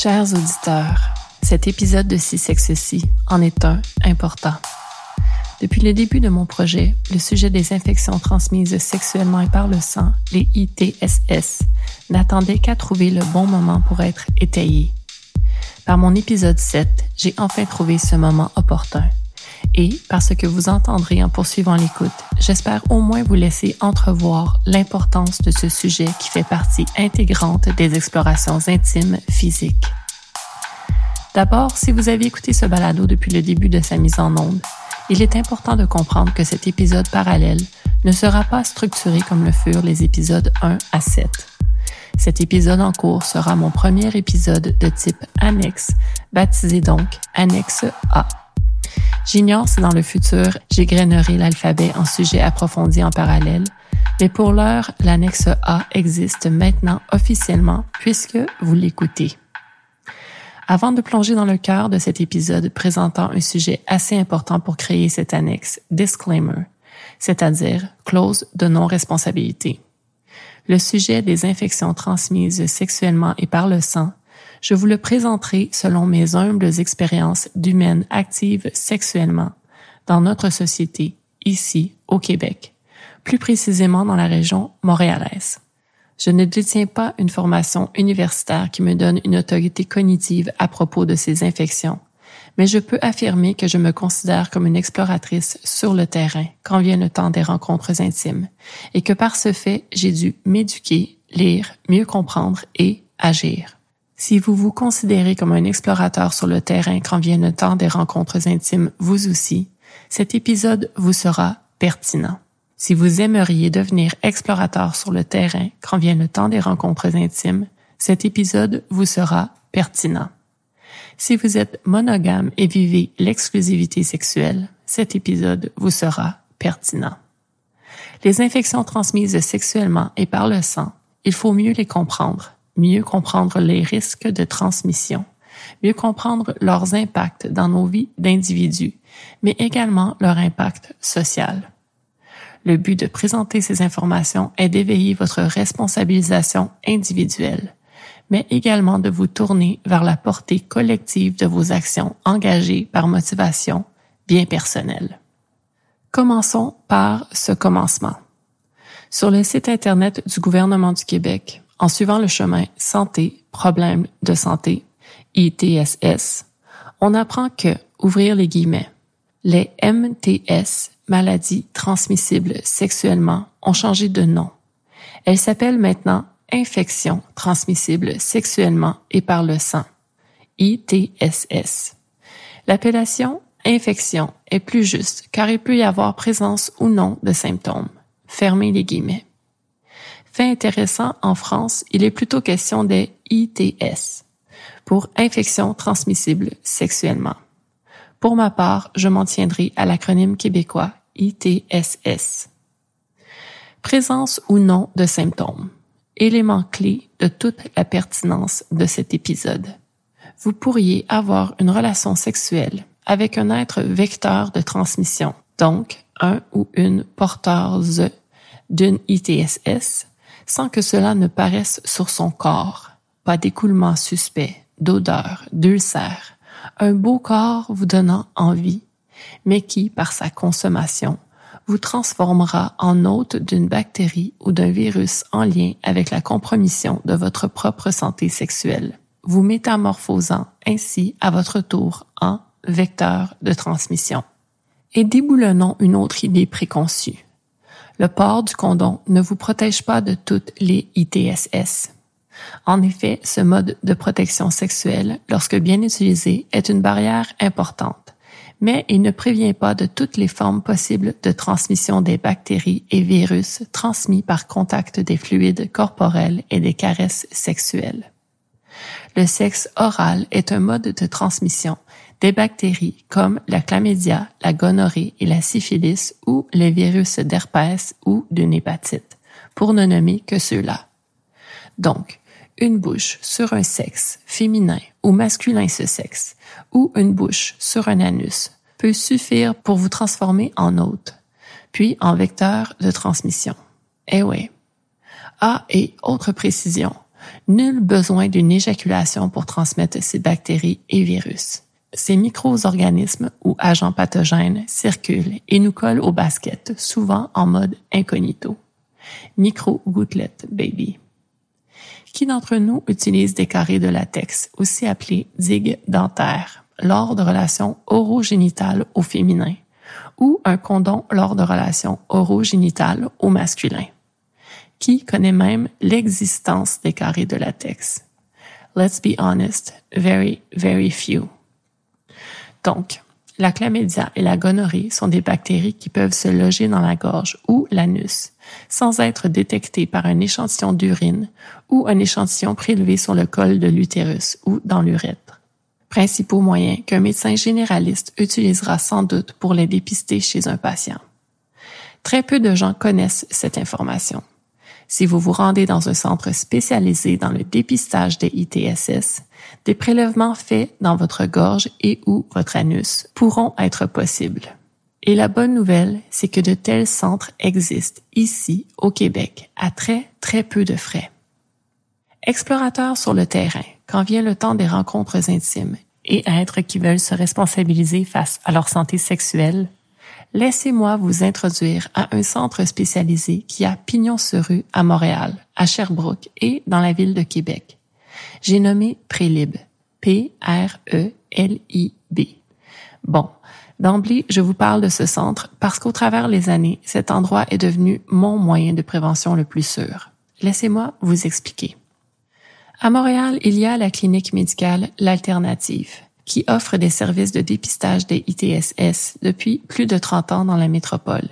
Chers auditeurs, cet épisode de Si Sexe en est un important. Depuis le début de mon projet, le sujet des infections transmises sexuellement et par le sang, les ITSS, n'attendait qu'à trouver le bon moment pour être étayé. Par mon épisode 7, j'ai enfin trouvé ce moment opportun. Et, par ce que vous entendrez en poursuivant l'écoute, j'espère au moins vous laisser entrevoir l'importance de ce sujet qui fait partie intégrante des explorations intimes physiques. D'abord, si vous avez écouté ce balado depuis le début de sa mise en onde, il est important de comprendre que cet épisode parallèle ne sera pas structuré comme le furent les épisodes 1 à 7. Cet épisode en cours sera mon premier épisode de type annexe, baptisé donc Annexe A. J'ignore si dans le futur j'égrainerai l'alphabet en sujets approfondis en parallèle, mais pour l'heure, l'annexe A existe maintenant officiellement puisque vous l'écoutez. Avant de plonger dans le cœur de cet épisode présentant un sujet assez important pour créer cette annexe, disclaimer, c'est-à-dire clause de non-responsabilité. Le sujet des infections transmises sexuellement et par le sang je vous le présenterai selon mes humbles expériences d'humaines actives sexuellement dans notre société, ici au Québec, plus précisément dans la région montréalaise. Je ne détiens pas une formation universitaire qui me donne une autorité cognitive à propos de ces infections, mais je peux affirmer que je me considère comme une exploratrice sur le terrain quand vient le temps des rencontres intimes, et que par ce fait, j'ai dû m'éduquer, lire, mieux comprendre et agir. Si vous vous considérez comme un explorateur sur le terrain quand vient le temps des rencontres intimes, vous aussi, cet épisode vous sera pertinent. Si vous aimeriez devenir explorateur sur le terrain quand vient le temps des rencontres intimes, cet épisode vous sera pertinent. Si vous êtes monogame et vivez l'exclusivité sexuelle, cet épisode vous sera pertinent. Les infections transmises sexuellement et par le sang, il faut mieux les comprendre mieux comprendre les risques de transmission, mieux comprendre leurs impacts dans nos vies d'individus, mais également leur impact social. Le but de présenter ces informations est d'éveiller votre responsabilisation individuelle, mais également de vous tourner vers la portée collective de vos actions engagées par motivation bien personnelle. Commençons par ce commencement. Sur le site Internet du gouvernement du Québec, en suivant le chemin santé, problème de santé, ITSS, on apprend que, ouvrir les guillemets, les MTS, maladies transmissibles sexuellement, ont changé de nom. Elles s'appellent maintenant infections transmissibles sexuellement et par le sang, ITSS. L'appellation infection est plus juste car il peut y avoir présence ou non de symptômes. Fermez les guillemets. Fait intéressant, en France, il est plutôt question des ITS, pour infections transmissibles sexuellement. Pour ma part, je m'en tiendrai à l'acronyme québécois ITSS. Présence ou non de symptômes. Élément clé de toute la pertinence de cet épisode. Vous pourriez avoir une relation sexuelle avec un être vecteur de transmission, donc un ou une porteuse d'une ITSS sans que cela ne paraisse sur son corps. Pas d'écoulement suspect, d'odeur, d'ulcère. Un beau corps vous donnant envie, mais qui, par sa consommation, vous transformera en hôte d'une bactérie ou d'un virus en lien avec la compromission de votre propre santé sexuelle, vous métamorphosant ainsi à votre tour en vecteur de transmission. Et déboulonnons une autre idée préconçue le port du condom ne vous protège pas de toutes les ITSS. En effet, ce mode de protection sexuelle, lorsque bien utilisé, est une barrière importante, mais il ne prévient pas de toutes les formes possibles de transmission des bactéries et virus transmis par contact des fluides corporels et des caresses sexuelles. Le sexe oral est un mode de transmission des bactéries comme la chlamydia, la gonorrhée et la syphilis ou les virus d'herpès ou d'une hépatite, pour ne nommer que ceux-là. Donc, une bouche sur un sexe féminin ou masculin ce sexe, ou une bouche sur un anus peut suffire pour vous transformer en hôte, puis en vecteur de transmission. Eh oui. Ah, et autre précision, Nul besoin d'une éjaculation pour transmettre ces bactéries et virus. Ces micro-organismes ou agents pathogènes circulent et nous collent au basket, souvent en mode incognito. Micro-gouttelettes, baby. Qui d'entre nous utilise des carrés de latex, aussi appelés digues dentaires, lors de relations orogénitales au féminin, ou un condom lors de relations orogénitales au masculin? Qui connaît même l'existence des carrés de latex? Let's be honest, very, very few. Donc, la chlamydia et la gonorrhée sont des bactéries qui peuvent se loger dans la gorge ou l'anus sans être détectées par un échantillon d'urine ou un échantillon prélevé sur le col de l'utérus ou dans l'urètre. Principaux moyens qu'un médecin généraliste utilisera sans doute pour les dépister chez un patient. Très peu de gens connaissent cette information. Si vous vous rendez dans un centre spécialisé dans le dépistage des ITSS, des prélèvements faits dans votre gorge et ou votre anus pourront être possibles. Et la bonne nouvelle, c'est que de tels centres existent ici, au Québec, à très, très peu de frais. Explorateurs sur le terrain, quand vient le temps des rencontres intimes, et êtres qui veulent se responsabiliser face à leur santé sexuelle, laissez-moi vous introduire à un centre spécialisé qui a pignon sur rue à Montréal, à Sherbrooke et dans la ville de Québec. J'ai nommé Prélib. P-R-E-L-I-B. Bon. D'emblée, je vous parle de ce centre parce qu'au travers les années, cet endroit est devenu mon moyen de prévention le plus sûr. Laissez-moi vous expliquer. À Montréal, il y a la clinique médicale L'Alternative qui offre des services de dépistage des ITSS depuis plus de 30 ans dans la métropole,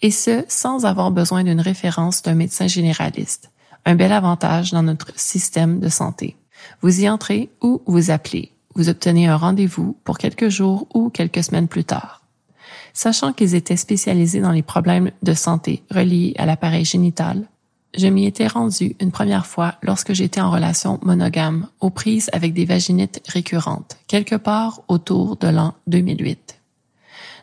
et ce, sans avoir besoin d'une référence d'un médecin généraliste. Un bel avantage dans notre système de santé. Vous y entrez ou vous appelez. Vous obtenez un rendez-vous pour quelques jours ou quelques semaines plus tard. Sachant qu'ils étaient spécialisés dans les problèmes de santé reliés à l'appareil génital, je m'y étais rendue une première fois lorsque j'étais en relation monogame, aux prises avec des vaginites récurrentes, quelque part autour de l'an 2008.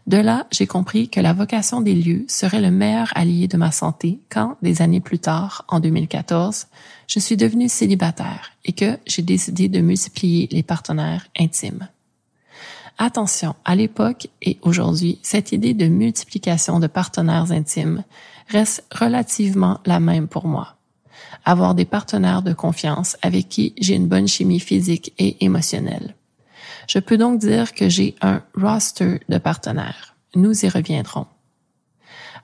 De là, j'ai compris que la vocation des lieux serait le meilleur allié de ma santé quand, des années plus tard, en 2014, je suis devenue célibataire et que j'ai décidé de multiplier les partenaires intimes. Attention, à l'époque et aujourd'hui, cette idée de multiplication de partenaires intimes reste relativement la même pour moi. Avoir des partenaires de confiance avec qui j'ai une bonne chimie physique et émotionnelle. Je peux donc dire que j'ai un roster de partenaires. Nous y reviendrons.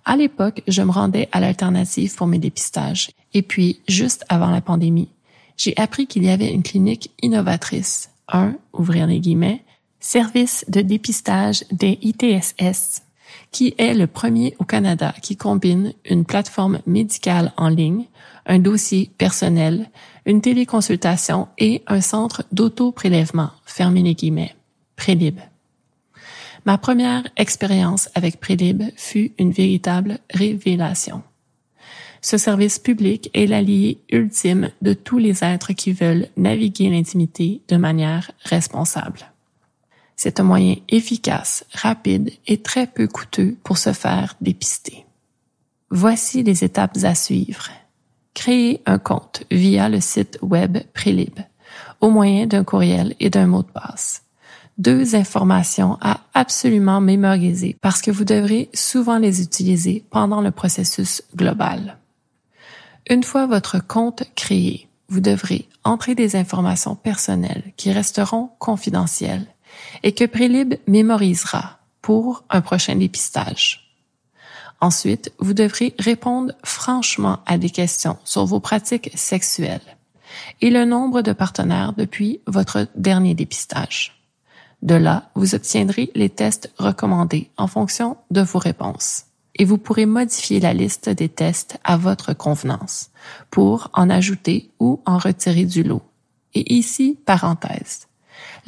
À l'époque, je me rendais à l'alternative pour mes dépistages. Et puis, juste avant la pandémie, j'ai appris qu'il y avait une clinique innovatrice, un, ouvrir les guillemets, service de dépistage des ITSS, qui est le premier au Canada qui combine une plateforme médicale en ligne, un dossier personnel, une téléconsultation et un centre d'auto-prélèvement, fermez les guillemets, Prélib. Ma première expérience avec Prélib fut une véritable révélation. Ce service public est l'allié ultime de tous les êtres qui veulent naviguer l'intimité de manière responsable. C'est un moyen efficace, rapide et très peu coûteux pour se faire dépister. Voici les étapes à suivre. Créer un compte via le site web Prélib au moyen d'un courriel et d'un mot de passe. Deux informations à absolument mémoriser parce que vous devrez souvent les utiliser pendant le processus global. Une fois votre compte créé, vous devrez entrer des informations personnelles qui resteront confidentielles et que Prélib mémorisera pour un prochain dépistage. Ensuite, vous devrez répondre franchement à des questions sur vos pratiques sexuelles et le nombre de partenaires depuis votre dernier dépistage. De là, vous obtiendrez les tests recommandés en fonction de vos réponses. Et vous pourrez modifier la liste des tests à votre convenance pour en ajouter ou en retirer du lot. Et ici, parenthèse.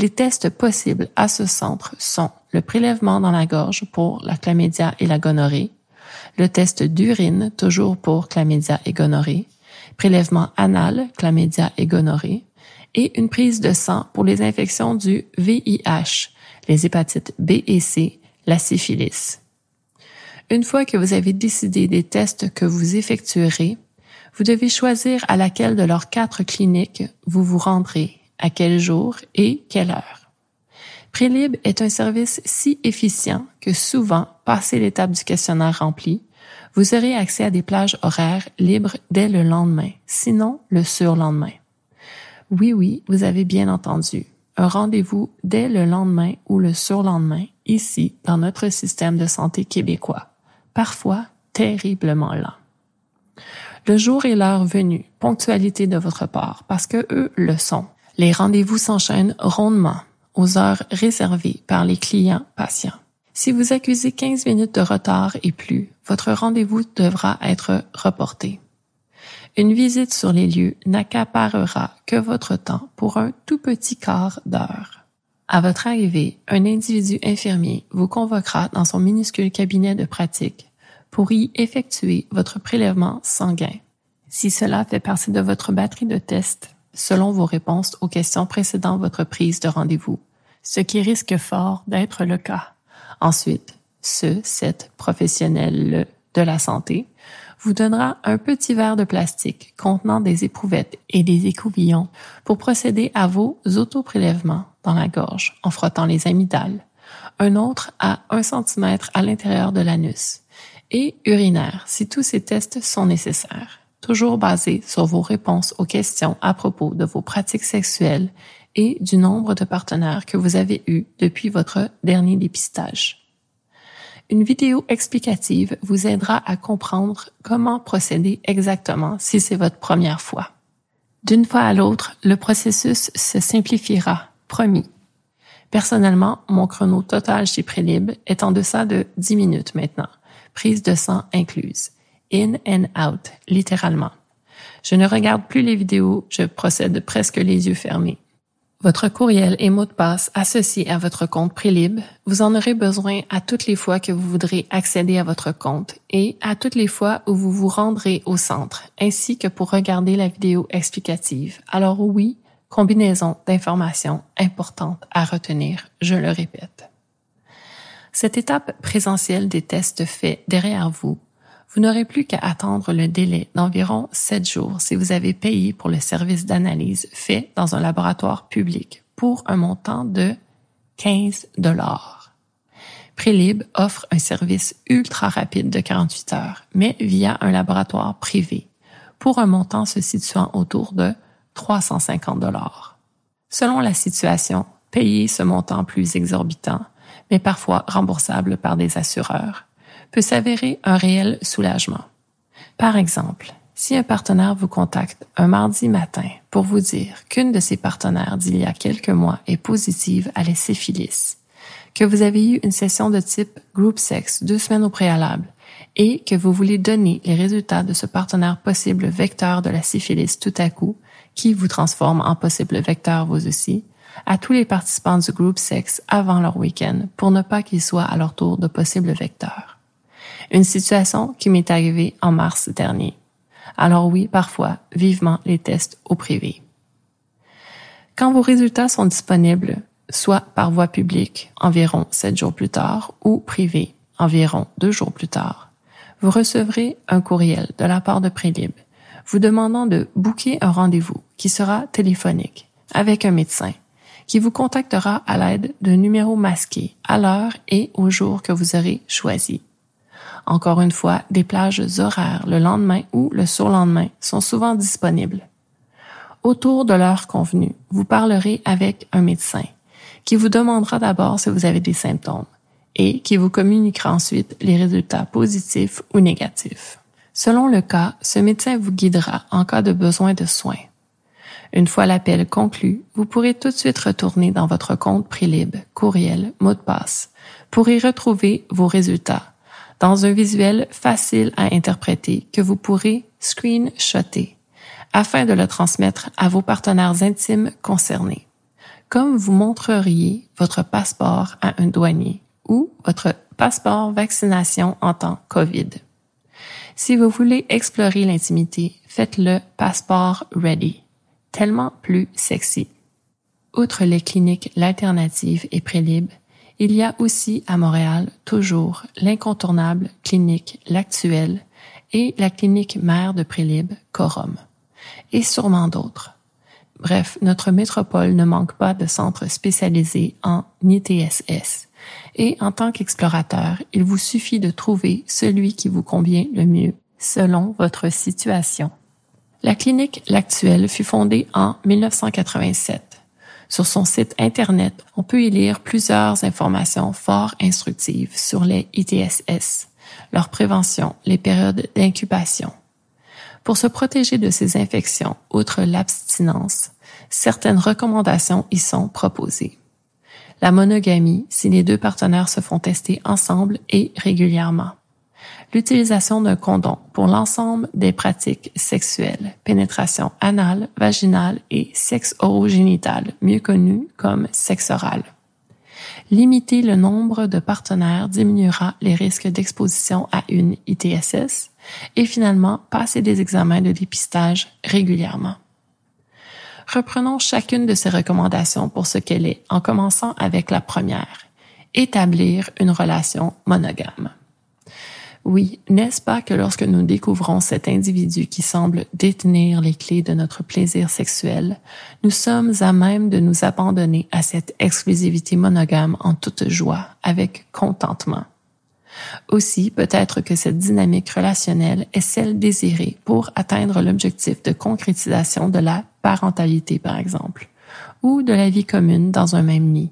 Les tests possibles à ce centre sont le prélèvement dans la gorge pour la chlamydia et la gonorrhée, le test d'urine toujours pour chlamydia et gonorrhée, prélèvement anal, chlamydia et gonorrhée, et une prise de sang pour les infections du VIH, les hépatites B et C, la syphilis. Une fois que vous avez décidé des tests que vous effectuerez, Vous devez choisir à laquelle de leurs quatre cliniques vous vous rendrez, à quel jour et quelle heure. Prélib est un service si efficient que souvent, passé l'étape du questionnaire rempli, vous aurez accès à des plages horaires libres dès le lendemain, sinon le surlendemain. Oui, oui, vous avez bien entendu. Un rendez-vous dès le lendemain ou le surlendemain, ici, dans notre système de santé québécois. Parfois terriblement lent. Le jour et l'heure venue, ponctualité de votre part, parce que eux le sont. Les rendez-vous s'enchaînent rondement aux heures réservées par les clients patients. Si vous accusez 15 minutes de retard et plus, votre rendez-vous devra être reporté. Une visite sur les lieux n'accaparera que votre temps pour un tout petit quart d'heure. À votre arrivée, un individu infirmier vous convoquera dans son minuscule cabinet de pratique pour y effectuer votre prélèvement sanguin. Si cela fait partie de votre batterie de tests, selon vos réponses aux questions précédant votre prise de rendez-vous, ce qui risque fort d'être le cas. Ensuite, ce, cette professionnel de la santé vous donnera un petit verre de plastique contenant des éprouvettes et des écouvillons pour procéder à vos autoprélèvements dans la gorge en frottant les amygdales, un autre à un centimètre à l'intérieur de l'anus et urinaire si tous ces tests sont nécessaires, toujours basés sur vos réponses aux questions à propos de vos pratiques sexuelles et du nombre de partenaires que vous avez eus depuis votre dernier dépistage. Une vidéo explicative vous aidera à comprendre comment procéder exactement si c'est votre première fois. D'une fois à l'autre, le processus se simplifiera, promis. Personnellement, mon chrono total chez Prélib est en deçà de 10 minutes maintenant prise de sang incluse. In and out, littéralement. Je ne regarde plus les vidéos, je procède presque les yeux fermés. Votre courriel et mot de passe associés à votre compte Prélib, vous en aurez besoin à toutes les fois que vous voudrez accéder à votre compte et à toutes les fois où vous vous rendrez au centre, ainsi que pour regarder la vidéo explicative. Alors oui, combinaison d'informations importantes à retenir, je le répète. Cette étape présentielle des tests fait derrière vous, vous n'aurez plus qu'à attendre le délai d'environ 7 jours si vous avez payé pour le service d'analyse fait dans un laboratoire public pour un montant de 15 dollars. Prélib offre un service ultra rapide de 48 heures, mais via un laboratoire privé, pour un montant se situant autour de 350 dollars. Selon la situation, payer ce montant plus exorbitant mais parfois remboursable par des assureurs, peut s'avérer un réel soulagement. Par exemple, si un partenaire vous contacte un mardi matin pour vous dire qu'une de ses partenaires d'il y a quelques mois est positive à la syphilis, que vous avez eu une session de type group sex deux semaines au préalable et que vous voulez donner les résultats de ce partenaire possible vecteur de la syphilis tout à coup, qui vous transforme en possible vecteur vous aussi, à tous les participants du groupe sexe avant leur week-end pour ne pas qu'ils soient à leur tour de possibles vecteurs. Une situation qui m'est arrivée en mars dernier. Alors oui, parfois, vivement les tests au privé. Quand vos résultats sont disponibles, soit par voie publique environ sept jours plus tard ou privé environ deux jours plus tard, vous recevrez un courriel de la part de Prélib vous demandant de booker un rendez-vous qui sera téléphonique avec un médecin qui vous contactera à l'aide d'un numéro masqué à l'heure et au jour que vous aurez choisi. Encore une fois, des plages horaires le lendemain ou le surlendemain sont souvent disponibles. Autour de l'heure convenue, vous parlerez avec un médecin qui vous demandera d'abord si vous avez des symptômes et qui vous communiquera ensuite les résultats positifs ou négatifs. Selon le cas, ce médecin vous guidera en cas de besoin de soins. Une fois l'appel conclu, vous pourrez tout de suite retourner dans votre compte Prélib, courriel, mot de passe, pour y retrouver vos résultats dans un visuel facile à interpréter que vous pourrez screenshotter afin de le transmettre à vos partenaires intimes concernés, comme vous montreriez votre passeport à un douanier ou votre passeport vaccination en temps COVID. Si vous voulez explorer l'intimité, faites-le passeport ready tellement plus sexy. Outre les cliniques L'Alternative et Prélib, Il y a aussi à Montréal toujours l'incontournable clinique L'Actuelle et la clinique mère de Prélib, Corum, et sûrement d'autres. Bref, notre métropole ne manque pas de centres spécialisés en ITSS. Et en tant qu'explorateur, il vous suffit de trouver celui qui vous convient le mieux selon votre situation. La clinique L'Actuelle fut fondée en 1987. Sur son site Internet, on peut y lire plusieurs informations fort instructives sur les ITSS, leur prévention, les périodes d'incubation. Pour se protéger de ces infections, outre l'abstinence, certaines recommandations y sont proposées. La monogamie, si les deux partenaires se font tester ensemble et régulièrement l'utilisation d'un condom pour l'ensemble des pratiques sexuelles, pénétration anale, vaginale et sexe orogénital, mieux connu comme sexe oral. Limiter le nombre de partenaires diminuera les risques d'exposition à une ITSS et finalement passer des examens de dépistage régulièrement. Reprenons chacune de ces recommandations pour ce qu'elle est en commençant avec la première, établir une relation monogame. Oui, n'est-ce pas que lorsque nous découvrons cet individu qui semble détenir les clés de notre plaisir sexuel, nous sommes à même de nous abandonner à cette exclusivité monogame en toute joie, avec contentement. Aussi, peut-être que cette dynamique relationnelle est celle désirée pour atteindre l'objectif de concrétisation de la parentalité, par exemple, ou de la vie commune dans un même nid.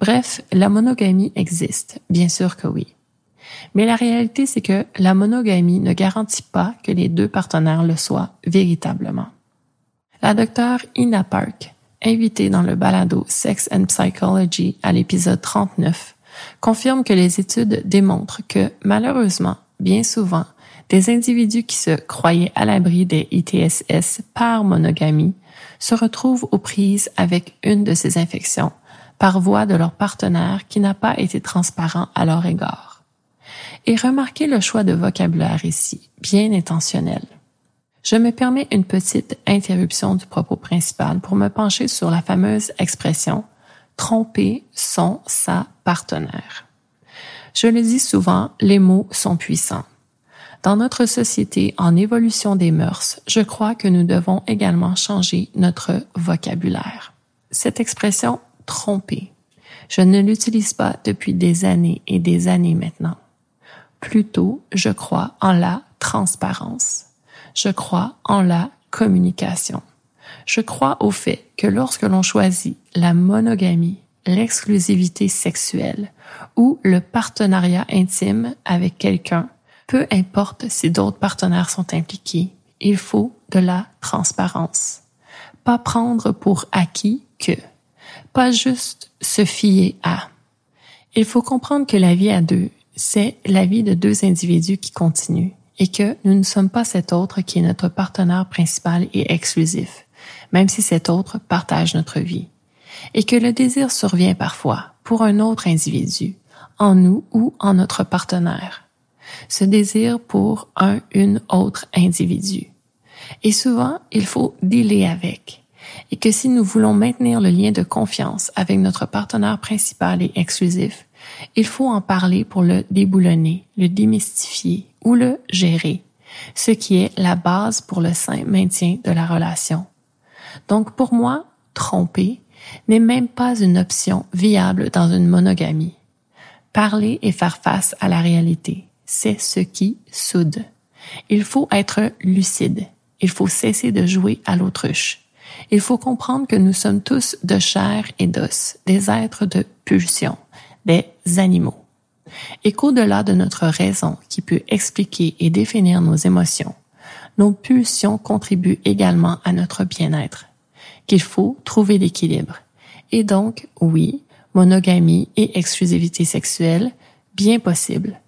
Bref, la monogamie existe, bien sûr que oui. Mais la réalité, c'est que la monogamie ne garantit pas que les deux partenaires le soient véritablement. La docteure Ina Park, invitée dans le balado Sex and Psychology à l'épisode 39, confirme que les études démontrent que, malheureusement, bien souvent, des individus qui se croyaient à l'abri des ITSS par monogamie se retrouvent aux prises avec une de ces infections par voie de leur partenaire qui n'a pas été transparent à leur égard. Et remarquez le choix de vocabulaire ici, bien intentionnel. Je me permets une petite interruption du propos principal pour me pencher sur la fameuse expression tromper son, sa partenaire. Je le dis souvent, les mots sont puissants. Dans notre société en évolution des mœurs, je crois que nous devons également changer notre vocabulaire. Cette expression tromper, je ne l'utilise pas depuis des années et des années maintenant. Plutôt, je crois en la transparence. Je crois en la communication. Je crois au fait que lorsque l'on choisit la monogamie, l'exclusivité sexuelle ou le partenariat intime avec quelqu'un, peu importe si d'autres partenaires sont impliqués, il faut de la transparence. Pas prendre pour acquis que, pas juste se fier à. Il faut comprendre que la vie à deux c'est la vie de deux individus qui continue et que nous ne sommes pas cet autre qui est notre partenaire principal et exclusif, même si cet autre partage notre vie. Et que le désir survient parfois pour un autre individu, en nous ou en notre partenaire. Ce désir pour un, une autre individu. Et souvent, il faut dealer avec. Et que si nous voulons maintenir le lien de confiance avec notre partenaire principal et exclusif, il faut en parler pour le déboulonner, le démystifier ou le gérer, ce qui est la base pour le sain maintien de la relation. Donc pour moi, tromper n'est même pas une option viable dans une monogamie. Parler et faire face à la réalité, c'est ce qui soude. Il faut être lucide. Il faut cesser de jouer à l'autruche. Il faut comprendre que nous sommes tous de chair et d'os, des êtres de pulsion des animaux. Et qu'au-delà de notre raison qui peut expliquer et définir nos émotions, nos pulsions contribuent également à notre bien-être, qu'il faut trouver l'équilibre. Et donc, oui, monogamie et exclusivité sexuelle, bien possible,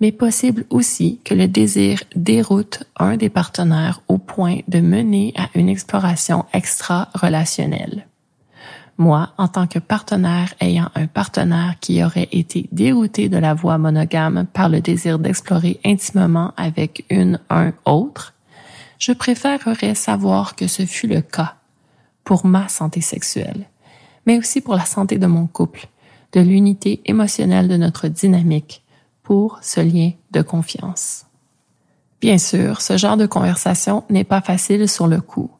mais possible aussi que le désir déroute un des partenaires au point de mener à une exploration extra-relationnelle. Moi, en tant que partenaire ayant un partenaire qui aurait été dérouté de la voie monogame par le désir d'explorer intimement avec une, un autre, je préférerais savoir que ce fut le cas pour ma santé sexuelle, mais aussi pour la santé de mon couple, de l'unité émotionnelle de notre dynamique pour ce lien de confiance. Bien sûr, ce genre de conversation n'est pas facile sur le coup,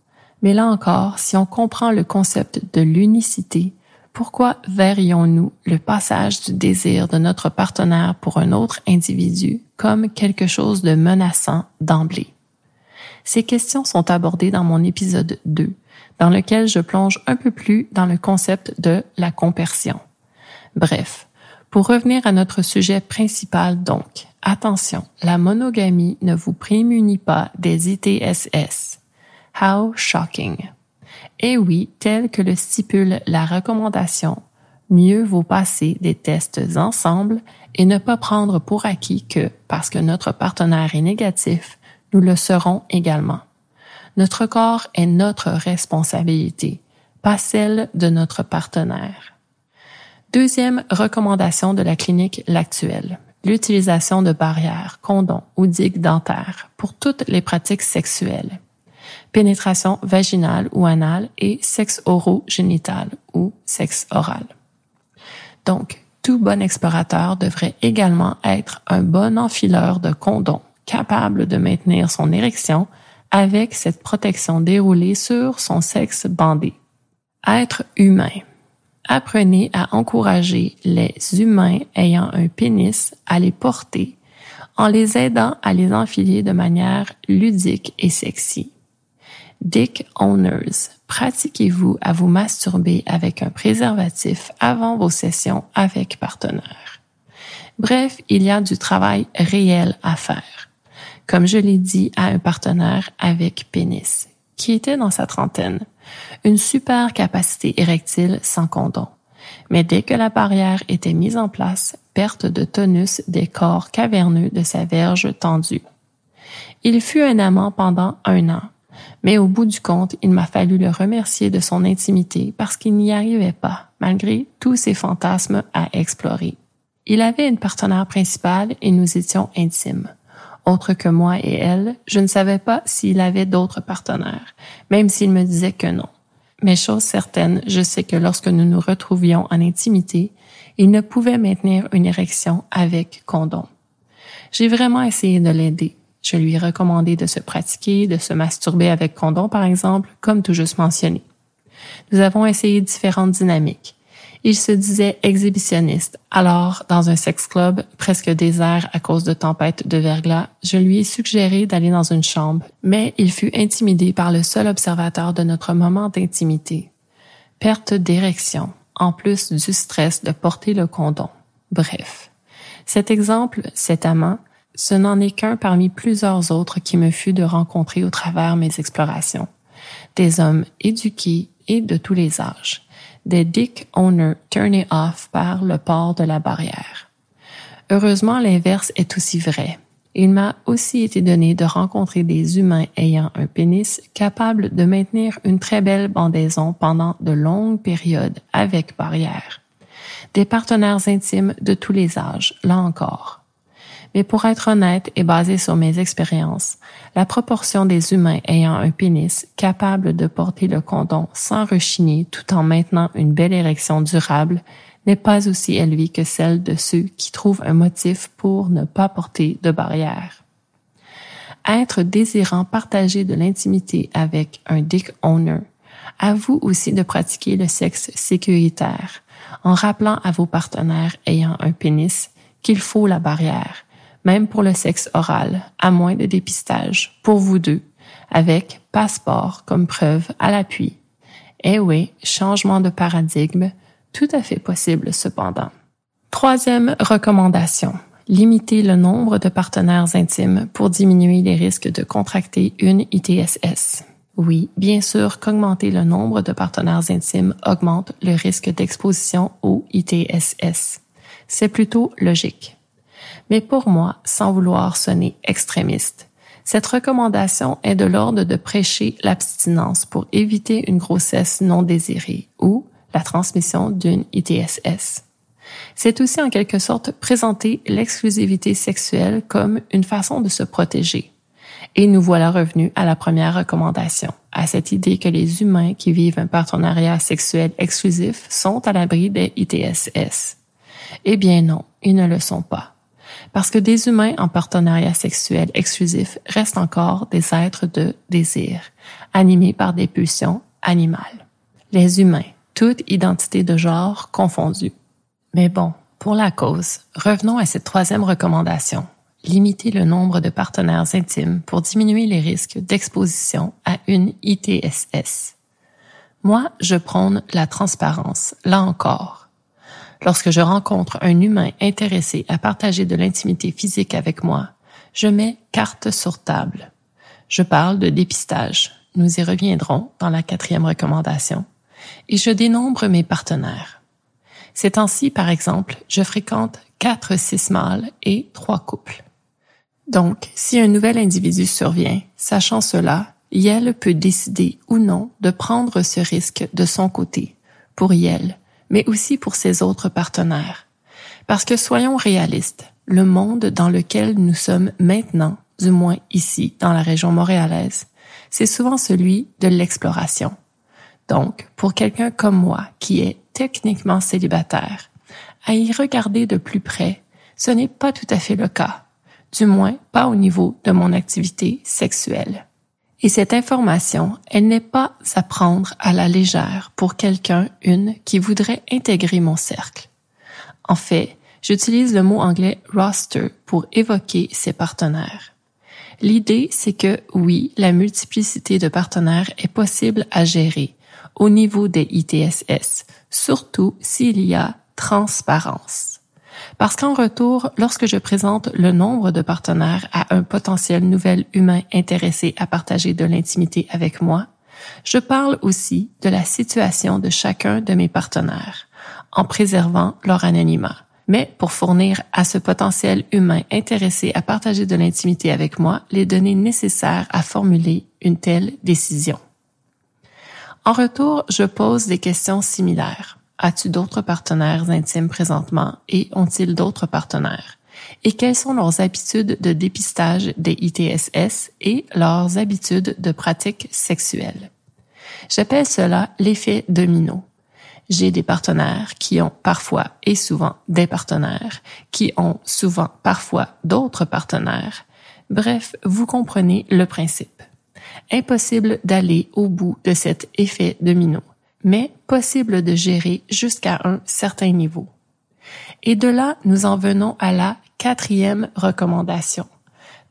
mais là encore, si on comprend le concept de l'unicité, pourquoi verrions-nous le passage du désir de notre partenaire pour un autre individu comme quelque chose de menaçant d'emblée? Ces questions sont abordées dans mon épisode 2, dans lequel je plonge un peu plus dans le concept de la compersion. Bref, pour revenir à notre sujet principal donc, attention, la monogamie ne vous prémunit pas des ITSS. How shocking. Et oui, tel que le stipule la recommandation, mieux vaut passer des tests ensemble et ne pas prendre pour acquis que, parce que notre partenaire est négatif, nous le serons également. Notre corps est notre responsabilité, pas celle de notre partenaire. Deuxième recommandation de la clinique L'Actuelle, l'utilisation de barrières, condoms ou digues dentaires pour toutes les pratiques sexuelles. Pénétration vaginale ou anale et sexe orogénital ou sexe oral. Donc, tout bon explorateur devrait également être un bon enfileur de condoms capable de maintenir son érection avec cette protection déroulée sur son sexe bandé. Être humain. Apprenez à encourager les humains ayant un pénis à les porter en les aidant à les enfiler de manière ludique et sexy. Dick Owners, pratiquez-vous à vous masturber avec un préservatif avant vos sessions avec partenaire. Bref, il y a du travail réel à faire comme je l'ai dit à un partenaire avec pénis, qui était dans sa trentaine. Une super capacité érectile sans condom. Mais dès que la barrière était mise en place, perte de tonus des corps caverneux de sa verge tendue. Il fut un amant pendant un an, mais au bout du compte, il m'a fallu le remercier de son intimité parce qu'il n'y arrivait pas, malgré tous ses fantasmes à explorer. Il avait une partenaire principale et nous étions intimes autre que moi et elle, je ne savais pas s'il avait d'autres partenaires, même s'il me disait que non. Mais chose certaine, je sais que lorsque nous nous retrouvions en intimité, il ne pouvait maintenir une érection avec condom. J'ai vraiment essayé de l'aider. Je lui ai recommandé de se pratiquer, de se masturber avec condom par exemple, comme tout juste mentionné. Nous avons essayé différentes dynamiques. Il se disait exhibitionniste. Alors, dans un sex club presque désert à cause de tempêtes de verglas, je lui ai suggéré d'aller dans une chambre, mais il fut intimidé par le seul observateur de notre moment d'intimité. Perte d'érection, en plus du stress de porter le condom. Bref. Cet exemple, cet amant, ce n'en est qu'un parmi plusieurs autres qui me fut de rencontrer au travers mes explorations. Des hommes éduqués et de tous les âges des dick owners turnés off par le port de la barrière. Heureusement, l'inverse est aussi vrai. Il m'a aussi été donné de rencontrer des humains ayant un pénis capable de maintenir une très belle bandaison pendant de longues périodes avec barrière. Des partenaires intimes de tous les âges, là encore. Mais pour être honnête et basé sur mes expériences, la proportion des humains ayant un pénis capable de porter le condom sans rechigner tout en maintenant une belle érection durable n'est pas aussi élevée que celle de ceux qui trouvent un motif pour ne pas porter de barrière. Être désirant partager de l'intimité avec un dick owner, à vous aussi de pratiquer le sexe sécuritaire en rappelant à vos partenaires ayant un pénis qu'il faut la barrière même pour le sexe oral, à moins de dépistage, pour vous deux, avec passeport comme preuve à l'appui. Eh oui, changement de paradigme, tout à fait possible cependant. Troisième recommandation. Limiter le nombre de partenaires intimes pour diminuer les risques de contracter une ITSS. Oui, bien sûr qu'augmenter le nombre de partenaires intimes augmente le risque d'exposition au ITSS. C'est plutôt logique mais pour moi, sans vouloir sonner extrémiste. Cette recommandation est de l'ordre de prêcher l'abstinence pour éviter une grossesse non désirée ou la transmission d'une ITSS. C'est aussi en quelque sorte présenter l'exclusivité sexuelle comme une façon de se protéger. Et nous voilà revenus à la première recommandation, à cette idée que les humains qui vivent un partenariat sexuel exclusif sont à l'abri des ITSS. Eh bien non, ils ne le sont pas. Parce que des humains en partenariat sexuel exclusif restent encore des êtres de désir, animés par des pulsions animales. Les humains, toute identité de genre confondue. Mais bon, pour la cause, revenons à cette troisième recommandation. Limiter le nombre de partenaires intimes pour diminuer les risques d'exposition à une ITSS. Moi, je prône la transparence, là encore. Lorsque je rencontre un humain intéressé à partager de l'intimité physique avec moi, je mets carte sur table. Je parle de dépistage. Nous y reviendrons dans la quatrième recommandation et je dénombre mes partenaires. Ces temps-ci, par exemple, je fréquente quatre six mâles et trois couples. Donc, si un nouvel individu survient, sachant cela, Yel peut décider ou non de prendre ce risque de son côté, pour Yel, mais aussi pour ses autres partenaires. Parce que soyons réalistes, le monde dans lequel nous sommes maintenant, du moins ici, dans la région montréalaise, c'est souvent celui de l'exploration. Donc, pour quelqu'un comme moi qui est techniquement célibataire, à y regarder de plus près, ce n'est pas tout à fait le cas, du moins pas au niveau de mon activité sexuelle. Et cette information, elle n'est pas à prendre à la légère pour quelqu'un, une, qui voudrait intégrer mon cercle. En fait, j'utilise le mot anglais roster pour évoquer ses partenaires. L'idée, c'est que oui, la multiplicité de partenaires est possible à gérer, au niveau des ITSS, surtout s'il y a transparence. Parce qu'en retour, lorsque je présente le nombre de partenaires à un potentiel nouvel humain intéressé à partager de l'intimité avec moi, je parle aussi de la situation de chacun de mes partenaires, en préservant leur anonymat. Mais pour fournir à ce potentiel humain intéressé à partager de l'intimité avec moi les données nécessaires à formuler une telle décision. En retour, je pose des questions similaires. As-tu d'autres partenaires intimes présentement et ont-ils d'autres partenaires? Et quelles sont leurs habitudes de dépistage des ITSS et leurs habitudes de pratique sexuelle? J'appelle cela l'effet domino. J'ai des partenaires qui ont parfois et souvent des partenaires, qui ont souvent parfois d'autres partenaires. Bref, vous comprenez le principe. Impossible d'aller au bout de cet effet domino, mais possible de gérer jusqu'à un certain niveau. Et de là, nous en venons à la quatrième recommandation.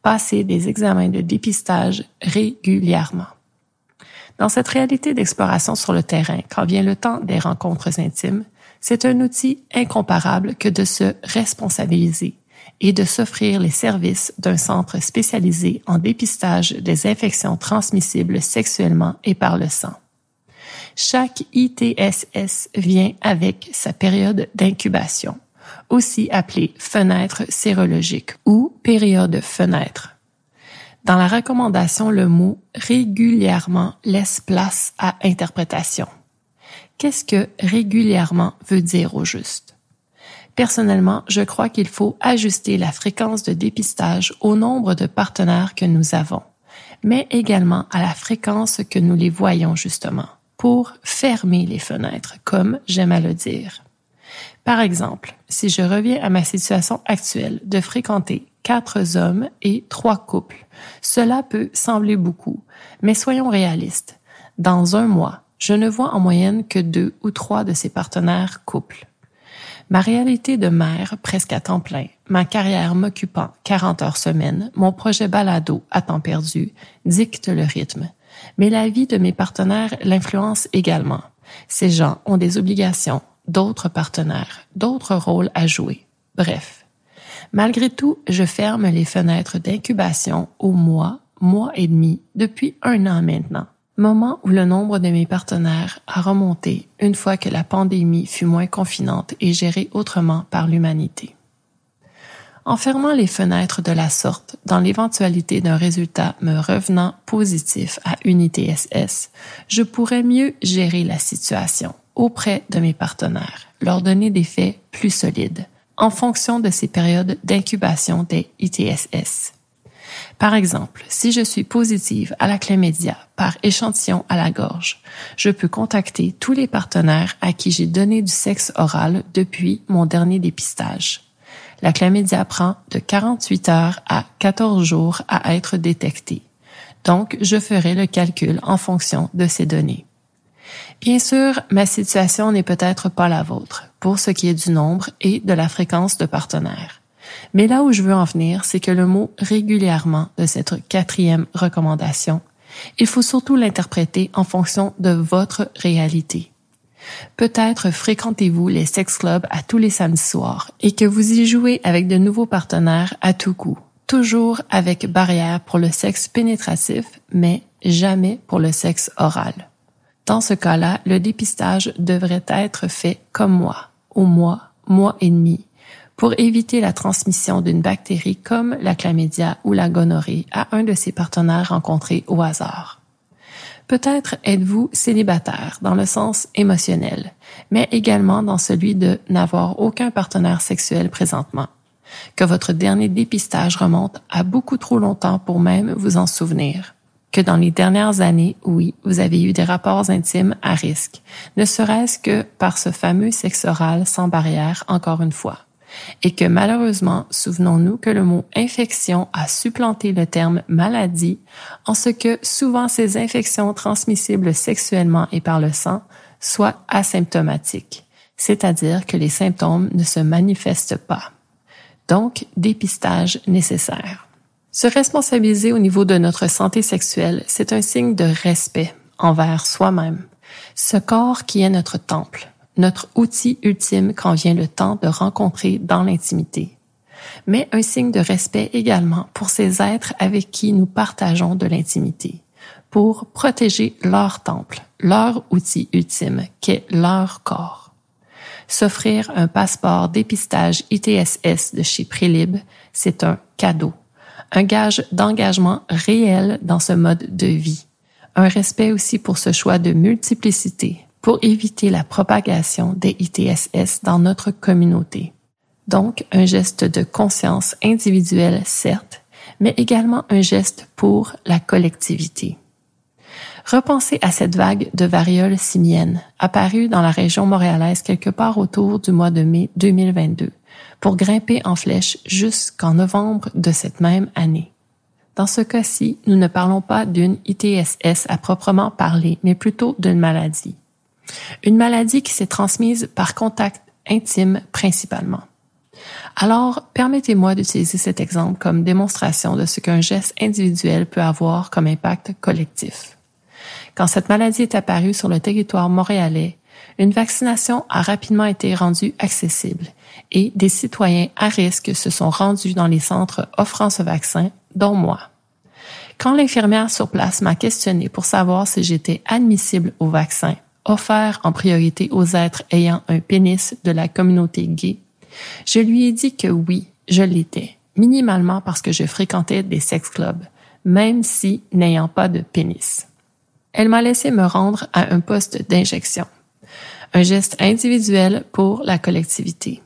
Passer des examens de dépistage régulièrement. Dans cette réalité d'exploration sur le terrain, quand vient le temps des rencontres intimes, c'est un outil incomparable que de se responsabiliser et de s'offrir les services d'un centre spécialisé en dépistage des infections transmissibles sexuellement et par le sang. Chaque ITSS vient avec sa période d'incubation, aussi appelée fenêtre sérologique ou période fenêtre. Dans la recommandation, le mot régulièrement laisse place à interprétation. Qu'est-ce que régulièrement veut dire au juste? Personnellement, je crois qu'il faut ajuster la fréquence de dépistage au nombre de partenaires que nous avons, mais également à la fréquence que nous les voyons justement, pour fermer les fenêtres, comme j'aime à le dire. Par exemple, si je reviens à ma situation actuelle de fréquenter quatre hommes et trois couples, cela peut sembler beaucoup, mais soyons réalistes. Dans un mois, je ne vois en moyenne que deux ou trois de ces partenaires couples. Ma réalité de mère presque à temps plein, ma carrière m'occupant 40 heures semaine, mon projet balado à temps perdu dictent le rythme. Mais la vie de mes partenaires l'influence également. Ces gens ont des obligations, d'autres partenaires, d'autres rôles à jouer. Bref. Malgré tout, je ferme les fenêtres d'incubation au mois, mois et demi depuis un an maintenant moment où le nombre de mes partenaires a remonté une fois que la pandémie fut moins confinante et gérée autrement par l'humanité. En fermant les fenêtres de la sorte, dans l'éventualité d'un résultat me revenant positif à une ITSS, je pourrais mieux gérer la situation auprès de mes partenaires, leur donner des faits plus solides, en fonction de ces périodes d'incubation des ITSS. Par exemple, si je suis positive à la chlamydia par échantillon à la gorge, je peux contacter tous les partenaires à qui j'ai donné du sexe oral depuis mon dernier dépistage. La chlamydia prend de 48 heures à 14 jours à être détectée. Donc, je ferai le calcul en fonction de ces données. Bien sûr, ma situation n'est peut-être pas la vôtre pour ce qui est du nombre et de la fréquence de partenaires. Mais là où je veux en venir, c'est que le mot régulièrement de cette quatrième recommandation, il faut surtout l'interpréter en fonction de votre réalité. Peut-être fréquentez-vous les sex clubs à tous les samedis soirs et que vous y jouez avec de nouveaux partenaires à tout coup, toujours avec barrière pour le sexe pénétratif, mais jamais pour le sexe oral. Dans ce cas-là, le dépistage devrait être fait comme moi, au mois, mois et demi, pour éviter la transmission d'une bactérie comme la chlamydia ou la gonorrhée à un de ses partenaires rencontrés au hasard. Peut-être êtes-vous célibataire dans le sens émotionnel, mais également dans celui de n'avoir aucun partenaire sexuel présentement, que votre dernier dépistage remonte à beaucoup trop longtemps pour même vous en souvenir, que dans les dernières années, oui, vous avez eu des rapports intimes à risque, ne serait-ce que par ce fameux sexe oral sans barrière encore une fois et que malheureusement, souvenons-nous que le mot infection a supplanté le terme maladie en ce que souvent ces infections transmissibles sexuellement et par le sang soient asymptomatiques, c'est-à-dire que les symptômes ne se manifestent pas. Donc, dépistage nécessaire. Se responsabiliser au niveau de notre santé sexuelle, c'est un signe de respect envers soi-même, ce corps qui est notre temple, notre outil ultime quand vient le temps de rencontrer dans l'intimité, mais un signe de respect également pour ces êtres avec qui nous partageons de l'intimité, pour protéger leur temple, leur outil ultime, qu'est leur corps. S'offrir un passeport dépistage ITSS de chez Prélib, c'est un cadeau, un gage d'engagement réel dans ce mode de vie, un respect aussi pour ce choix de multiplicité, pour éviter la propagation des ITSS dans notre communauté. Donc, un geste de conscience individuelle, certes, mais également un geste pour la collectivité. Repensez à cette vague de variole simienne apparue dans la région montréalaise quelque part autour du mois de mai 2022 pour grimper en flèche jusqu'en novembre de cette même année. Dans ce cas-ci, nous ne parlons pas d'une ITSS à proprement parler, mais plutôt d'une maladie. Une maladie qui s'est transmise par contact intime principalement. Alors, permettez-moi d'utiliser cet exemple comme démonstration de ce qu'un geste individuel peut avoir comme impact collectif. Quand cette maladie est apparue sur le territoire montréalais, une vaccination a rapidement été rendue accessible et des citoyens à risque se sont rendus dans les centres offrant ce vaccin, dont moi. Quand l'infirmière sur place m'a questionné pour savoir si j'étais admissible au vaccin, offert en priorité aux êtres ayant un pénis de la communauté gay, je lui ai dit que oui, je l'étais, minimalement parce que je fréquentais des sex clubs, même si n'ayant pas de pénis. Elle m'a laissé me rendre à un poste d'injection, un geste individuel pour la collectivité.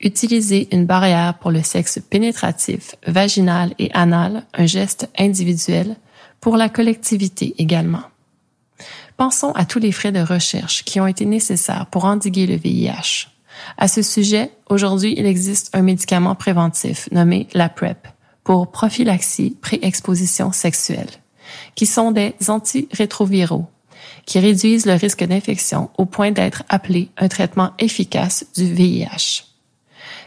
Utiliser une barrière pour le sexe pénétratif, vaginal et anal, un geste individuel pour la collectivité également. Pensons à tous les frais de recherche qui ont été nécessaires pour endiguer le VIH. À ce sujet, aujourd'hui, il existe un médicament préventif nommé la PrEP pour prophylaxie pré-exposition sexuelle, qui sont des antirétroviraux qui réduisent le risque d'infection au point d'être appelés un traitement efficace du VIH.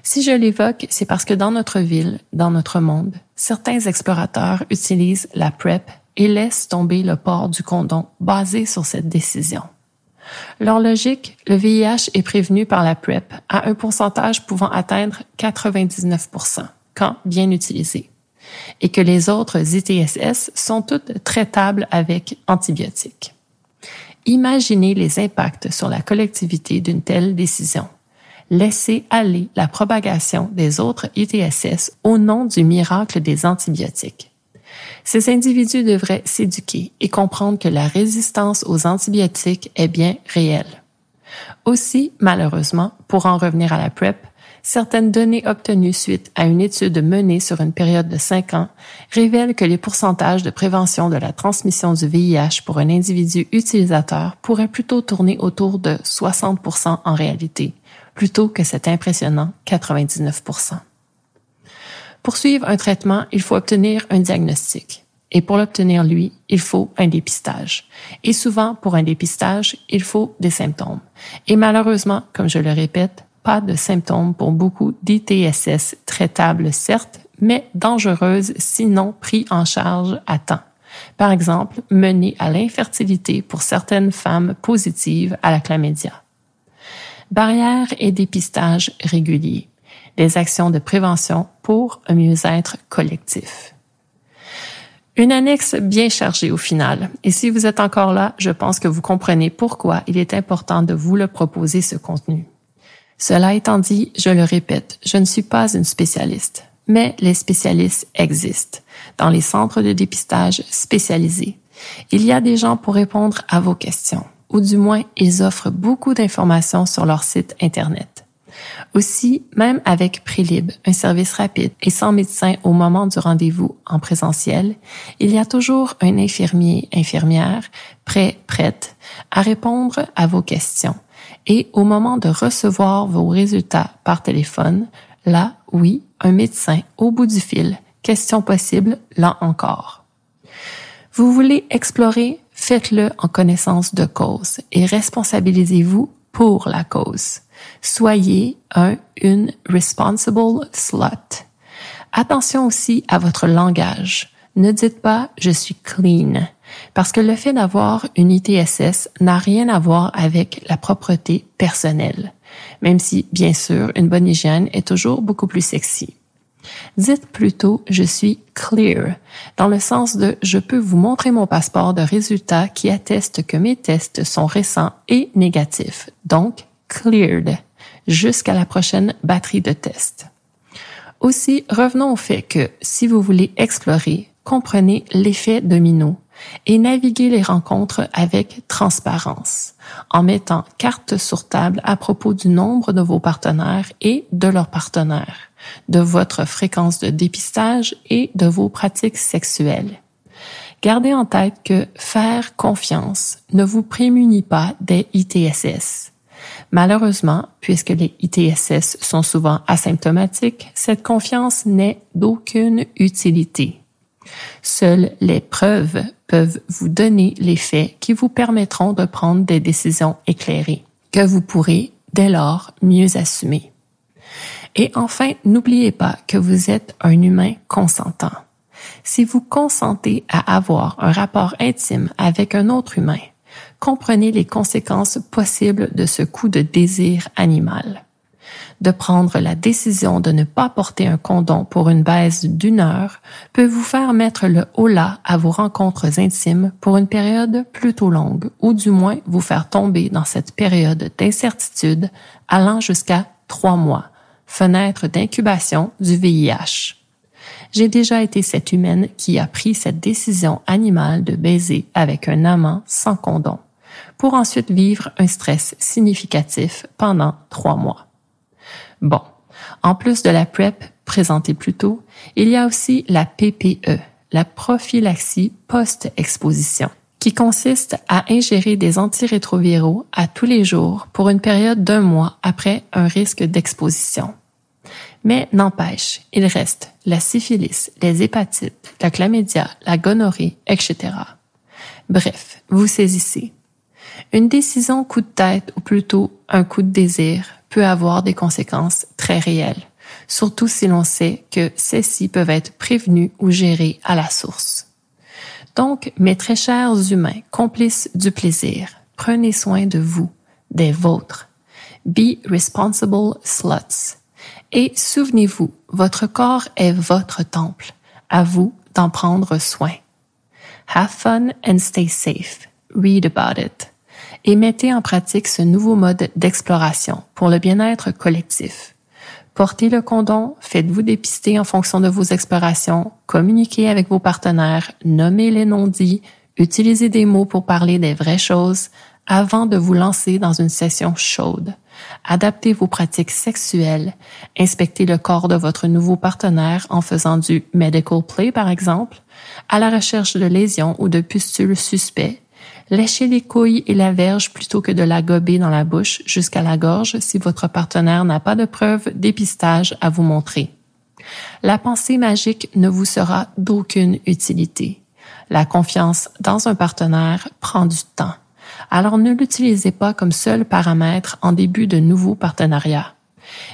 Si je l'évoque, c'est parce que dans notre ville, dans notre monde, certains explorateurs utilisent la PrEP et laissent tomber le port du condom basé sur cette décision. Leur logique, le VIH est prévenu par la PrEP à un pourcentage pouvant atteindre 99% quand bien utilisé, et que les autres ITSS sont toutes traitables avec antibiotiques. Imaginez les impacts sur la collectivité d'une telle décision. Laisser aller la propagation des autres ITSS au nom du miracle des antibiotiques. Ces individus devraient s'éduquer et comprendre que la résistance aux antibiotiques est bien réelle. Aussi, malheureusement, pour en revenir à la PrEP, Certaines données obtenues suite à une étude menée sur une période de 5 ans révèlent que les pourcentages de prévention de la transmission du VIH pour un individu utilisateur pourraient plutôt tourner autour de 60% en réalité, plutôt que cet impressionnant 99%. Pour suivre un traitement, il faut obtenir un diagnostic. Et pour l'obtenir, lui, il faut un dépistage. Et souvent, pour un dépistage, il faut des symptômes. Et malheureusement, comme je le répète, pas de symptômes pour beaucoup d'ITSS traitables, certes, mais dangereuses sinon pris en charge à temps. Par exemple, mener à l'infertilité pour certaines femmes positives à la chlamydia. Barrières et dépistage réguliers. Des actions de prévention pour un mieux-être collectif. Une annexe bien chargée au final. Et si vous êtes encore là, je pense que vous comprenez pourquoi il est important de vous le proposer ce contenu. Cela étant dit, je le répète, je ne suis pas une spécialiste, mais les spécialistes existent dans les centres de dépistage spécialisés. Il y a des gens pour répondre à vos questions, ou du moins ils offrent beaucoup d'informations sur leur site Internet. Aussi, même avec Prélib, un service rapide et sans médecin au moment du rendez-vous en présentiel, il y a toujours un infirmier, infirmière, prêt, prête à répondre à vos questions et au moment de recevoir vos résultats par téléphone, là, oui, un médecin au bout du fil. Question possible, là encore. Vous voulez explorer? Faites-le en connaissance de cause et responsabilisez-vous pour la cause. Soyez un, une responsible slut. Attention aussi à votre langage. Ne dites pas je suis clean. Parce que le fait d'avoir une ITSS n'a rien à voir avec la propreté personnelle, même si, bien sûr, une bonne hygiène est toujours beaucoup plus sexy. Dites plutôt je suis clear, dans le sens de je peux vous montrer mon passeport de résultats qui atteste que mes tests sont récents et négatifs, donc cleared, jusqu'à la prochaine batterie de tests. Aussi, revenons au fait que si vous voulez explorer, comprenez l'effet domino et naviguer les rencontres avec transparence, en mettant carte sur table à propos du nombre de vos partenaires et de leurs partenaires, de votre fréquence de dépistage et de vos pratiques sexuelles. Gardez en tête que faire confiance ne vous prémunit pas des ITSS. Malheureusement, puisque les ITSS sont souvent asymptomatiques, cette confiance n'est d'aucune utilité. Seules les preuves peuvent vous donner les faits qui vous permettront de prendre des décisions éclairées, que vous pourrez dès lors mieux assumer. Et enfin, n'oubliez pas que vous êtes un humain consentant. Si vous consentez à avoir un rapport intime avec un autre humain, comprenez les conséquences possibles de ce coup de désir animal de prendre la décision de ne pas porter un condom pour une baisse d'une heure peut vous faire mettre le holà à vos rencontres intimes pour une période plutôt longue, ou du moins vous faire tomber dans cette période d'incertitude allant jusqu'à trois mois, fenêtre d'incubation du VIH. J'ai déjà été cette humaine qui a pris cette décision animale de baiser avec un amant sans condom, pour ensuite vivre un stress significatif pendant trois mois. Bon, en plus de la PrEP présentée plus tôt, il y a aussi la PPE, la prophylaxie post-exposition, qui consiste à ingérer des antirétroviraux à tous les jours pour une période d'un mois après un risque d'exposition. Mais n'empêche, il reste la syphilis, les hépatites, la chlamydia, la gonorrhée, etc. Bref, vous saisissez. Une décision coup de tête ou plutôt un coup de désir peut avoir des conséquences très réelles, surtout si l'on sait que celles-ci peuvent être prévenues ou gérées à la source. Donc, mes très chers humains, complices du plaisir, prenez soin de vous, des vôtres. Be responsible sluts. Et souvenez-vous, votre corps est votre temple. À vous d'en prendre soin. Have fun and stay safe. Read about it et mettez en pratique ce nouveau mode d'exploration pour le bien-être collectif. Portez le condom, faites-vous dépister en fonction de vos explorations, communiquez avec vos partenaires, nommez les non-dits, utilisez des mots pour parler des vraies choses avant de vous lancer dans une session chaude. Adaptez vos pratiques sexuelles. Inspectez le corps de votre nouveau partenaire en faisant du medical play, par exemple, à la recherche de lésions ou de pustules suspects. Léchez les couilles et la verge plutôt que de la gober dans la bouche jusqu'à la gorge si votre partenaire n'a pas de preuves d'épistage à vous montrer. La pensée magique ne vous sera d'aucune utilité. La confiance dans un partenaire prend du temps. Alors ne l'utilisez pas comme seul paramètre en début de nouveau partenariat.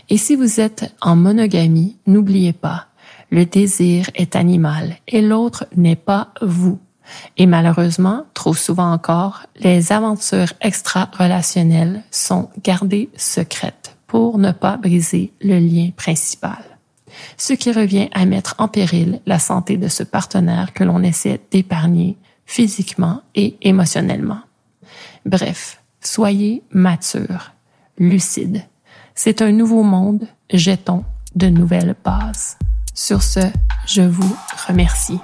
Et si vous êtes en monogamie, n'oubliez pas, le désir est animal et l'autre n'est pas vous. Et malheureusement, trop souvent encore, les aventures extra-relationnelles sont gardées secrètes pour ne pas briser le lien principal. Ce qui revient à mettre en péril la santé de ce partenaire que l'on essaie d'épargner physiquement et émotionnellement. Bref, soyez mature, lucide. C'est un nouveau monde, jetons de nouvelles bases. Sur ce, je vous remercie.